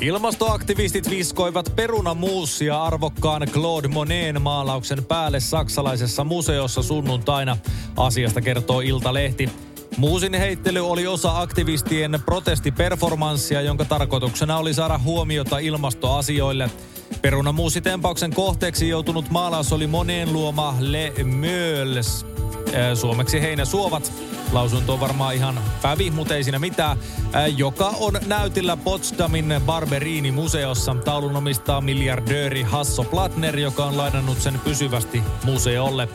Ilmastoaktivistit viskoivat perunamuussia arvokkaan Claude Monen maalauksen päälle saksalaisessa museossa sunnuntaina. Asiasta kertoo Iltalehti. Muusin heittely oli osa aktivistien protestiperformanssia, jonka tarkoituksena oli saada huomiota ilmastoasioille. Perunamuusitempauksen kohteeksi joutunut maalaus oli moneen luoma Le Meules, suomeksi heinäsuovat. Lausunto on varmaan ihan pävi, mutta ei siinä mitään. Joka on näytillä Potsdamin Barberini-museossa. Taulun omistaa miljardööri Hasso Plattner, joka on lainannut sen pysyvästi museolle.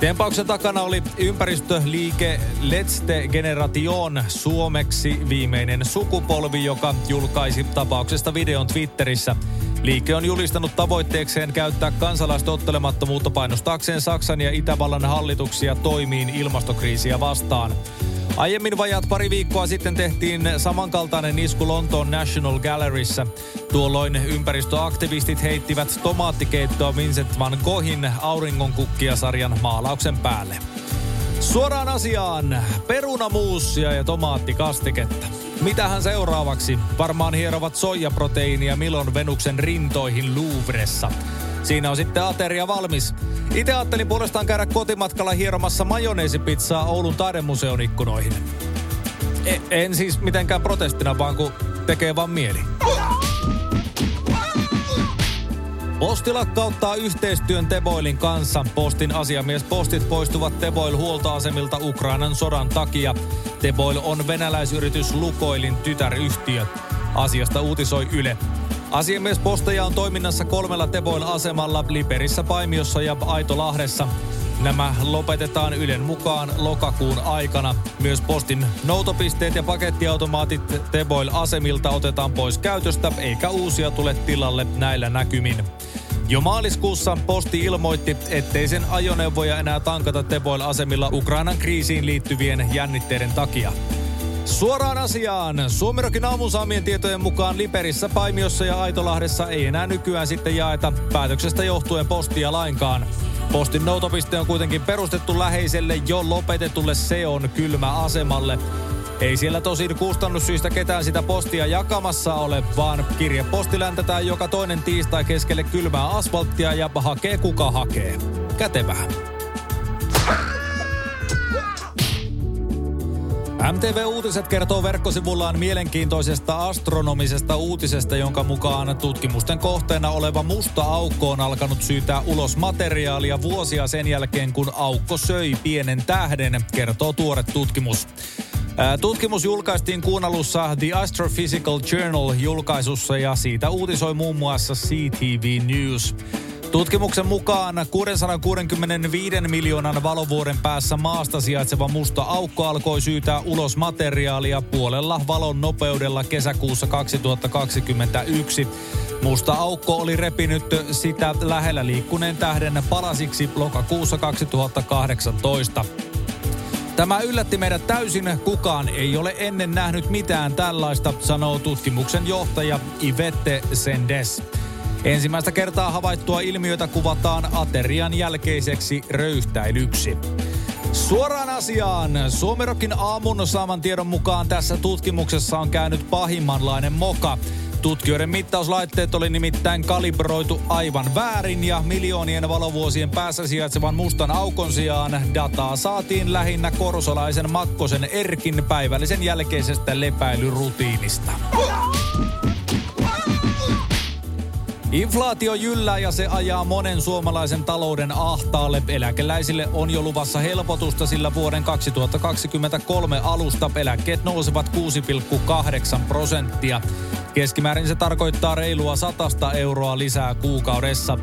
Tempauksen takana oli ympäristöliike Letzte Generation suomeksi viimeinen sukupolvi, joka julkaisi tapauksesta videon Twitterissä. Liike on julistanut tavoitteekseen käyttää kansalaisten ottelemattomuutta painostaakseen Saksan ja Itävallan hallituksia toimiin ilmastokriisiä vastaan. Aiemmin vajaat pari viikkoa sitten tehtiin samankaltainen isku Lontoon National Galleryssä. Tuolloin ympäristöaktivistit heittivät tomaattikeittoa Vincent van Goghin auringonkukkia-sarjan maalauksen päälle. Suoraan asiaan, perunamuussia ja tomaattikastiketta. Mitähän seuraavaksi? Varmaan hierovat soijaproteiinia Milon Venuksen rintoihin Louvressa. Siinä on sitten ateria valmis. Itse ajattelin puolestaan käydä kotimatkalla hieromassa majoneesipizzaa Oulun taidemuseon ikkunoihin. E- en siis mitenkään protestina, vaan kun tekee vaan mieli. Posti lakkauttaa yhteistyön Teboilin kanssa. Postin asiamiespostit poistuvat Teboil huoltoasemilta Ukrainan sodan takia. Teboil on venäläisyritys Lukoilin tytäryhtiö. Asiasta uutisoi Yle. Asiamiesposteja on toiminnassa kolmella Teboil-asemalla Liperissä, Paimiossa ja Aitolahdessa. Nämä lopetetaan Ylen mukaan lokakuun aikana. Myös postin noutopisteet ja pakettiautomaatit Teboil-asemilta otetaan pois käytöstä, eikä uusia tule tilalle näillä näkymin. Jo maaliskuussa Posti ilmoitti, ettei sen ajoneuvoja enää tankata Teboil-asemilla Ukrainan kriisiin liittyvien jännitteiden takia. Suoraan asiaan. Suomirokin aamun saamien tietojen mukaan Liperissä, Paimiossa ja Aitolahdessa ei enää nykyään sitten jaeta päätöksestä johtuen postia lainkaan. Postin noutopiste on kuitenkin perustettu läheiselle jo lopetetulle Seon kylmäasemalle. Ei siellä tosin kustannussyistä ketään sitä postia jakamassa ole, vaan kirjeposti läntetään joka toinen tiistai keskelle kylmää asfalttia ja hakee kuka hakee. Kätevää. MTV Uutiset kertoo verkkosivullaan mielenkiintoisesta astronomisesta uutisesta, jonka mukaan tutkimusten kohteena oleva musta aukko on alkanut syytää ulos materiaalia vuosia sen jälkeen, kun aukko söi pienen tähden, kertoo tuore tutkimus. Tutkimus julkaistiin kuun alussa The Astrophysical Journal julkaisussa ja siitä uutisoi muun muassa CTV News. Tutkimuksen mukaan 665 miljoonan valovuoden päässä maasta sijaitseva musta aukko alkoi syytää ulos materiaalia puolella valon nopeudella kesäkuussa 2021. Musta aukko oli repinyt sitä lähellä liikkuneen tähden palasiksi lokakuussa 2018. Tämä yllätti meidät täysin. Kukaan ei ole ennen nähnyt mitään tällaista, sanoo tutkimuksen johtaja Ivette Sendes. Ensimmäistä kertaa havaittua ilmiötä kuvataan aterian jälkeiseksi röyhtäilyksi. Suoraan asiaan. Suomerokin aamun saaman tiedon mukaan tässä tutkimuksessa on käynyt pahimmanlainen moka. Tutkijoiden mittauslaitteet oli nimittäin kalibroitu aivan väärin ja miljoonien valovuosien päässä sijaitsevan mustan aukon sijaan dataa saatiin lähinnä korsolaisen Makkosen Erkin päivällisen jälkeisestä lepäilyrutiinista. Inflaatio jyllää ja se ajaa monen suomalaisen talouden ahtaalle. Eläkeläisille on jo luvassa helpotusta, sillä vuoden 2023 alusta eläkkeet nousevat 6,8 prosenttia. Keskimäärin se tarkoittaa reilua 100 euroa lisää kuukaudessa.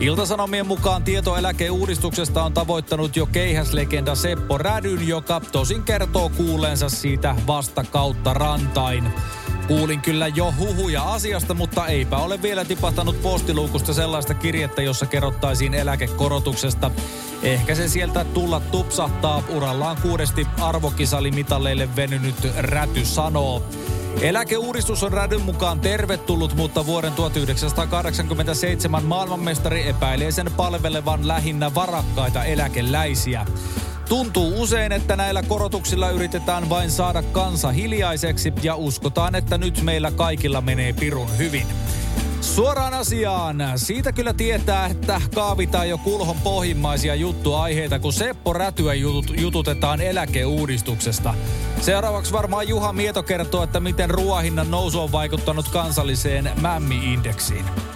Iltasanomien mukaan tietoeläkeuudistuksesta on tavoittanut jo keihäslegenda Seppo Rädyn, joka tosin kertoo kuuleensa siitä vasta kautta rantain. Kuulin kyllä jo huhuja asiasta, mutta eipä ole vielä tipahtanut postiluukusta sellaista kirjettä, jossa kerrottaisiin eläkekorotuksesta. Ehkä se sieltä tulla tupsahtaa urallaan kuudesti arvokisalimitaleille venynyt räty sanoo. Eläkeuudistus on rädyn mukaan tervetullut, mutta vuoden 1987 maailmanmestari epäilee sen palvelevan lähinnä varakkaita eläkeläisiä. Tuntuu usein, että näillä korotuksilla yritetään vain saada kansa hiljaiseksi ja uskotaan, että nyt meillä kaikilla menee pirun hyvin. Suoraan asiaan. Siitä kyllä tietää, että kaavitaan jo kulhon pohjimmaisia juttuaiheita, kun Seppo Rätyä jutut, jututetaan eläkeuudistuksesta. Seuraavaksi varmaan Juha Mieto kertoo, että miten ruoahinnan nousu on vaikuttanut kansalliseen mämmi-indeksiin.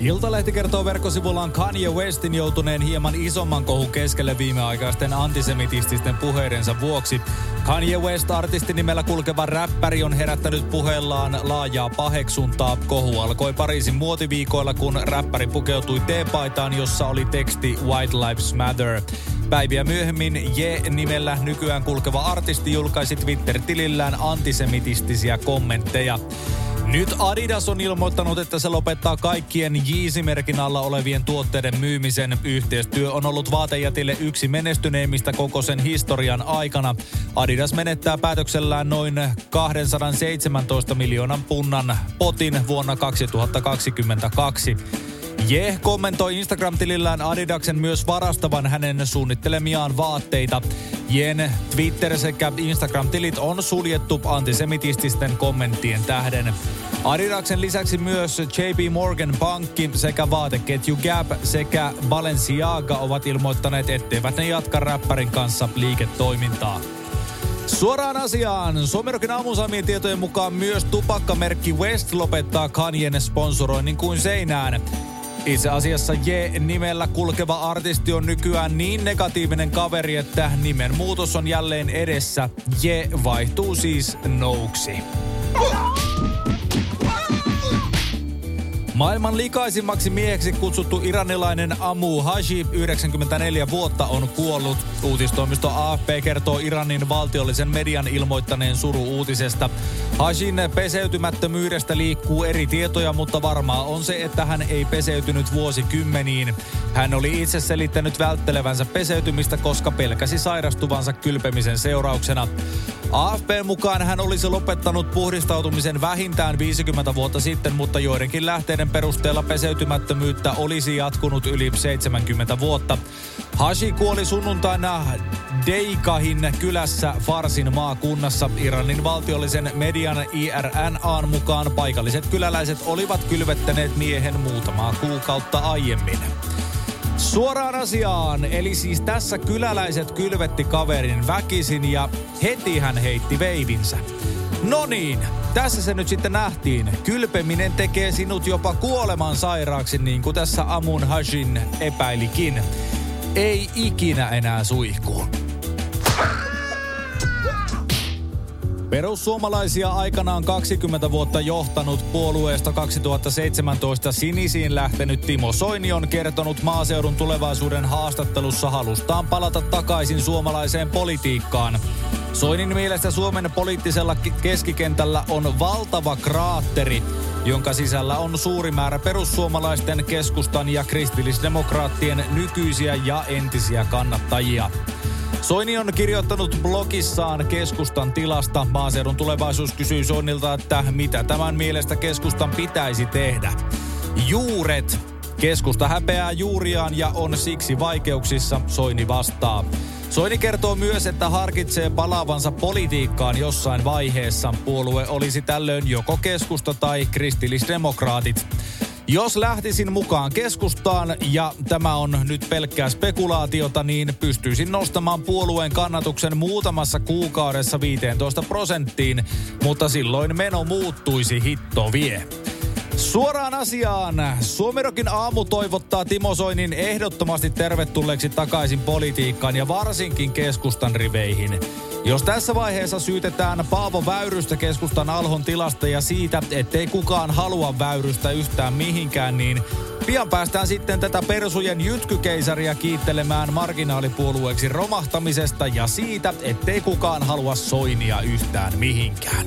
Iltalehti kertoo verkkosivullaan Kanye Westin joutuneen hieman isomman kohun keskelle viimeaikaisten antisemitististen puheidensa vuoksi. Kanye West artistin nimellä kulkeva räppäri on herättänyt puheellaan laajaa paheksuntaa. Kohu alkoi Pariisin muotiviikoilla, kun räppäri pukeutui teepaitaan, jossa oli teksti White Lives Matter. Päiviä myöhemmin J-nimellä nykyään kulkeva artisti julkaisi Twitter-tilillään antisemitistisiä kommentteja. Nyt Adidas on ilmoittanut, että se lopettaa kaikkien Yeezy-merkin alla olevien tuotteiden myymisen. Yhteistyö on ollut vaatejätille yksi menestyneimmistä koko sen historian aikana. Adidas menettää päätöksellään noin 217 miljoonan punnan potin vuonna 2022. Je kommentoi Instagram-tilillään Adidaksen myös varastavan hänen suunnittelemiaan vaatteita. Jen Twitter sekä Instagram-tilit on suljettu antisemitististen kommenttien tähden. Adidaksen lisäksi myös JP Morgan Pankki sekä vaateketju Gap sekä Balenciaga ovat ilmoittaneet, etteivät ne jatka räppärin kanssa liiketoimintaa. Suoraan asiaan. Suomerokin aamusaamien tietojen mukaan myös tupakkamerkki West lopettaa Kanyen sponsoroinnin kuin seinään. Itse asiassa J-nimellä kulkeva artisti on nykyään niin negatiivinen kaveri, että nimen muutos on jälleen edessä. J vaihtuu siis nouksi. Maailman likaisimmaksi mieheksi kutsuttu iranilainen Amu Haji, 94 vuotta, on kuollut. Uutistoimisto AFP kertoo Iranin valtiollisen median ilmoittaneen suru-uutisesta. Hajin peseytymättömyydestä liikkuu eri tietoja, mutta varmaa on se, että hän ei peseytynyt vuosikymmeniin. Hän oli itse selittänyt välttelevänsä peseytymistä, koska pelkäsi sairastuvansa kylpemisen seurauksena. AFP mukaan hän olisi lopettanut puhdistautumisen vähintään 50 vuotta sitten, mutta joidenkin lähteiden perusteella peseytymättömyyttä olisi jatkunut yli 70 vuotta. Hashi kuoli sunnuntaina Deikahin kylässä Farsin maakunnassa. Iranin valtiollisen median IRNAn mukaan paikalliset kyläläiset olivat kylvettäneet miehen muutamaa kuukautta aiemmin. Suoraan asiaan, eli siis tässä kyläläiset kylvetti kaverin väkisin ja heti hän heitti veivinsä. No niin, tässä se nyt sitten nähtiin. Kylpeminen tekee sinut jopa kuoleman sairaaksi, niin kuin tässä Amun Hashin epäilikin. Ei ikinä enää suihkuun. Perussuomalaisia aikanaan 20 vuotta johtanut puolueesta 2017 sinisiin lähtenyt Timo Soini on kertonut maaseudun tulevaisuuden haastattelussa halustaan palata takaisin suomalaiseen politiikkaan. Soinin mielestä Suomen poliittisella keskikentällä on valtava kraatteri, jonka sisällä on suuri määrä perussuomalaisten, keskustan ja kristillisdemokraattien nykyisiä ja entisiä kannattajia. Soini on kirjoittanut blogissaan keskustan tilasta. Maaseudun tulevaisuus kysyy Soinilta, että mitä tämän mielestä keskustan pitäisi tehdä. Juuret. Keskusta häpeää juuriaan ja on siksi vaikeuksissa, Soini vastaa. Soini kertoo myös, että harkitsee palaavansa politiikkaan jossain vaiheessa. Puolue olisi tällöin joko keskusta tai kristillisdemokraatit. Jos lähtisin mukaan keskustaan, ja tämä on nyt pelkkää spekulaatiota, niin pystyisin nostamaan puolueen kannatuksen muutamassa kuukaudessa 15 prosenttiin, mutta silloin meno muuttuisi hitto vie. Suoraan asiaan. Suomerokin aamu toivottaa Timo Soinin ehdottomasti tervetulleeksi takaisin politiikkaan ja varsinkin keskustan riveihin. Jos tässä vaiheessa syytetään Paavo Väyrystä keskustan alhon tilasta ja siitä, ettei kukaan halua Väyrystä yhtään mihinkään, niin pian päästään sitten tätä persujen jytkykeisaria kiittelemään marginaalipuolueeksi romahtamisesta ja siitä, ettei kukaan halua Soinia yhtään mihinkään.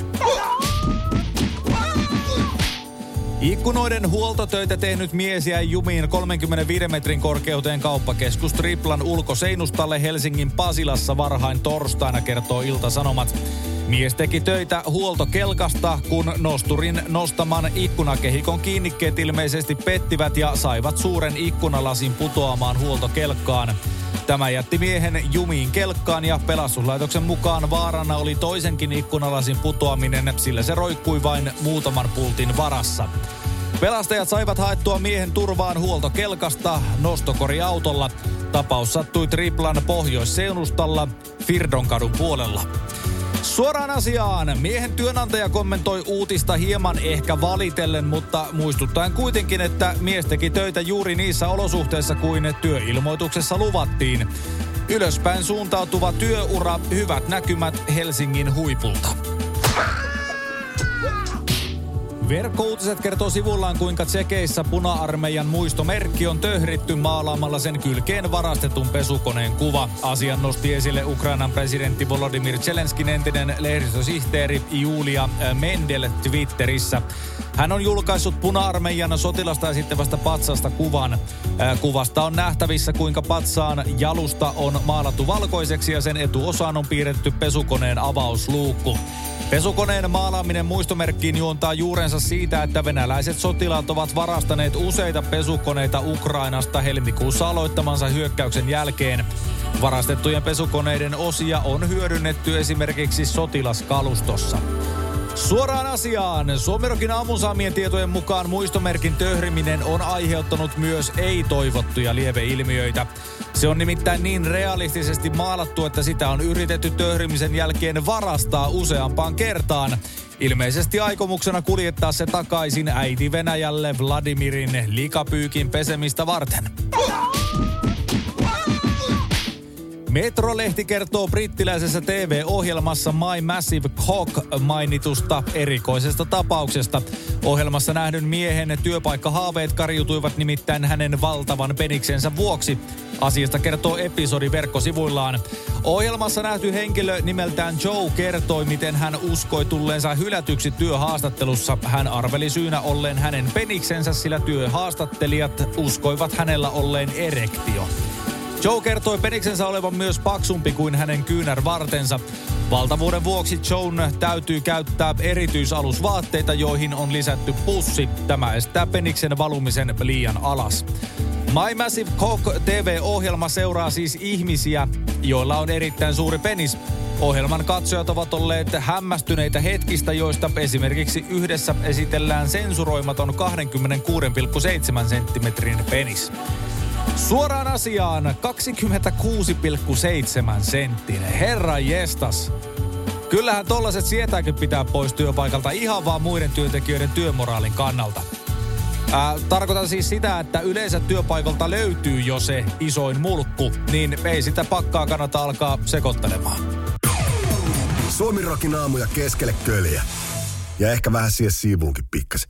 Ikkunoiden huoltotöitä tehnyt mies jäi jumiin 35 metrin korkeuteen kauppakeskus Triplan ulkoseinustalle Helsingin Pasilassa varhain torstaina, kertoo Ilta-Sanomat. Mies teki töitä huoltokelkasta, kun nosturin nostaman ikkunakehikon kiinnikkeet ilmeisesti pettivät ja saivat suuren ikkunalasin putoamaan huoltokelkkaan. Tämä jätti miehen jumiin kelkkaan ja pelastuslaitoksen mukaan vaarana oli toisenkin ikkunalasin putoaminen, sillä se roikkui vain muutaman pultin varassa. Pelastajat saivat haettua miehen turvaan huoltokelkasta nostokoriautolla. Tapaus sattui Triplan pohjoisseunustalla Firdonkadun puolella. Suoraan asiaan. Miehen työnantaja kommentoi uutista hieman ehkä valitellen, mutta muistuttaen kuitenkin, että mies teki töitä juuri niissä olosuhteissa kuin työilmoituksessa luvattiin. Ylöspäin suuntautuva työura, hyvät näkymät Helsingin huipulta. Verkkouutiset kertoo sivullaan, kuinka Tsekeissä puna-armeijan muistomerkki on töhritty maalaamalla sen kylkeen varastetun pesukoneen kuva. Asian nosti esille Ukrainan presidentti Volodymyr Zelenskin entinen lehdistösihteeri Julia Mendel Twitterissä. Hän on julkaissut puna-armeijan sotilasta esittävästä patsasta kuvan. Kuvasta on nähtävissä, kuinka patsaan jalusta on maalattu valkoiseksi ja sen etuosaan on piirretty pesukoneen avausluukku. Pesukoneen maalaaminen muistomerkkiin juontaa juurensa siitä, että venäläiset sotilaat ovat varastaneet useita pesukoneita Ukrainasta helmikuussa aloittamansa hyökkäyksen jälkeen. Varastettujen pesukoneiden osia on hyödynnetty esimerkiksi sotilaskalustossa. Suoraan asiaan. Suomerokin aamun saamien tietojen mukaan muistomerkin töhriminen on aiheuttanut myös ei-toivottuja lieveilmiöitä. Se on nimittäin niin realistisesti maalattu, että sitä on yritetty töhrimisen jälkeen varastaa useampaan kertaan. Ilmeisesti aikomuksena kuljettaa se takaisin äiti Venäjälle Vladimirin likapyykin pesemistä varten. Metrolehti kertoo brittiläisessä TV-ohjelmassa My Massive Cock mainitusta erikoisesta tapauksesta. Ohjelmassa nähdyn miehen työpaikkahaaveet karjutuivat nimittäin hänen valtavan peniksensä vuoksi. Asiasta kertoo episodi verkkosivuillaan. Ohjelmassa nähty henkilö nimeltään Joe kertoi, miten hän uskoi tulleensa hylätyksi työhaastattelussa. Hän arveli syynä olleen hänen peniksensä, sillä työhaastattelijat uskoivat hänellä olleen erektio. Joe kertoi peniksensä olevan myös paksumpi kuin hänen kyynärvartensa. Valtavuuden vuoksi Joan täytyy käyttää erityisalusvaatteita, joihin on lisätty pussi. Tämä estää peniksen valumisen liian alas. My Massive Cock TV-ohjelma seuraa siis ihmisiä, joilla on erittäin suuri penis. Ohjelman katsojat ovat olleet hämmästyneitä hetkistä, joista esimerkiksi yhdessä esitellään sensuroimaton 26,7 senttimetrin penis. Suoraan asiaan 26,7 senttinen. Herra jestas. Kyllähän tollaset sietääkin pitää pois työpaikalta ihan vaan muiden työntekijöiden työmoraalin kannalta. Ää, tarkoitan siis sitä, että yleensä työpaikalta löytyy jo se isoin mulkku, niin ei sitä pakkaa kannata alkaa sekoittelemaan. Suomi rokin aamuja keskelle köljä. Ja ehkä vähän siihen siivuunkin pikkasen.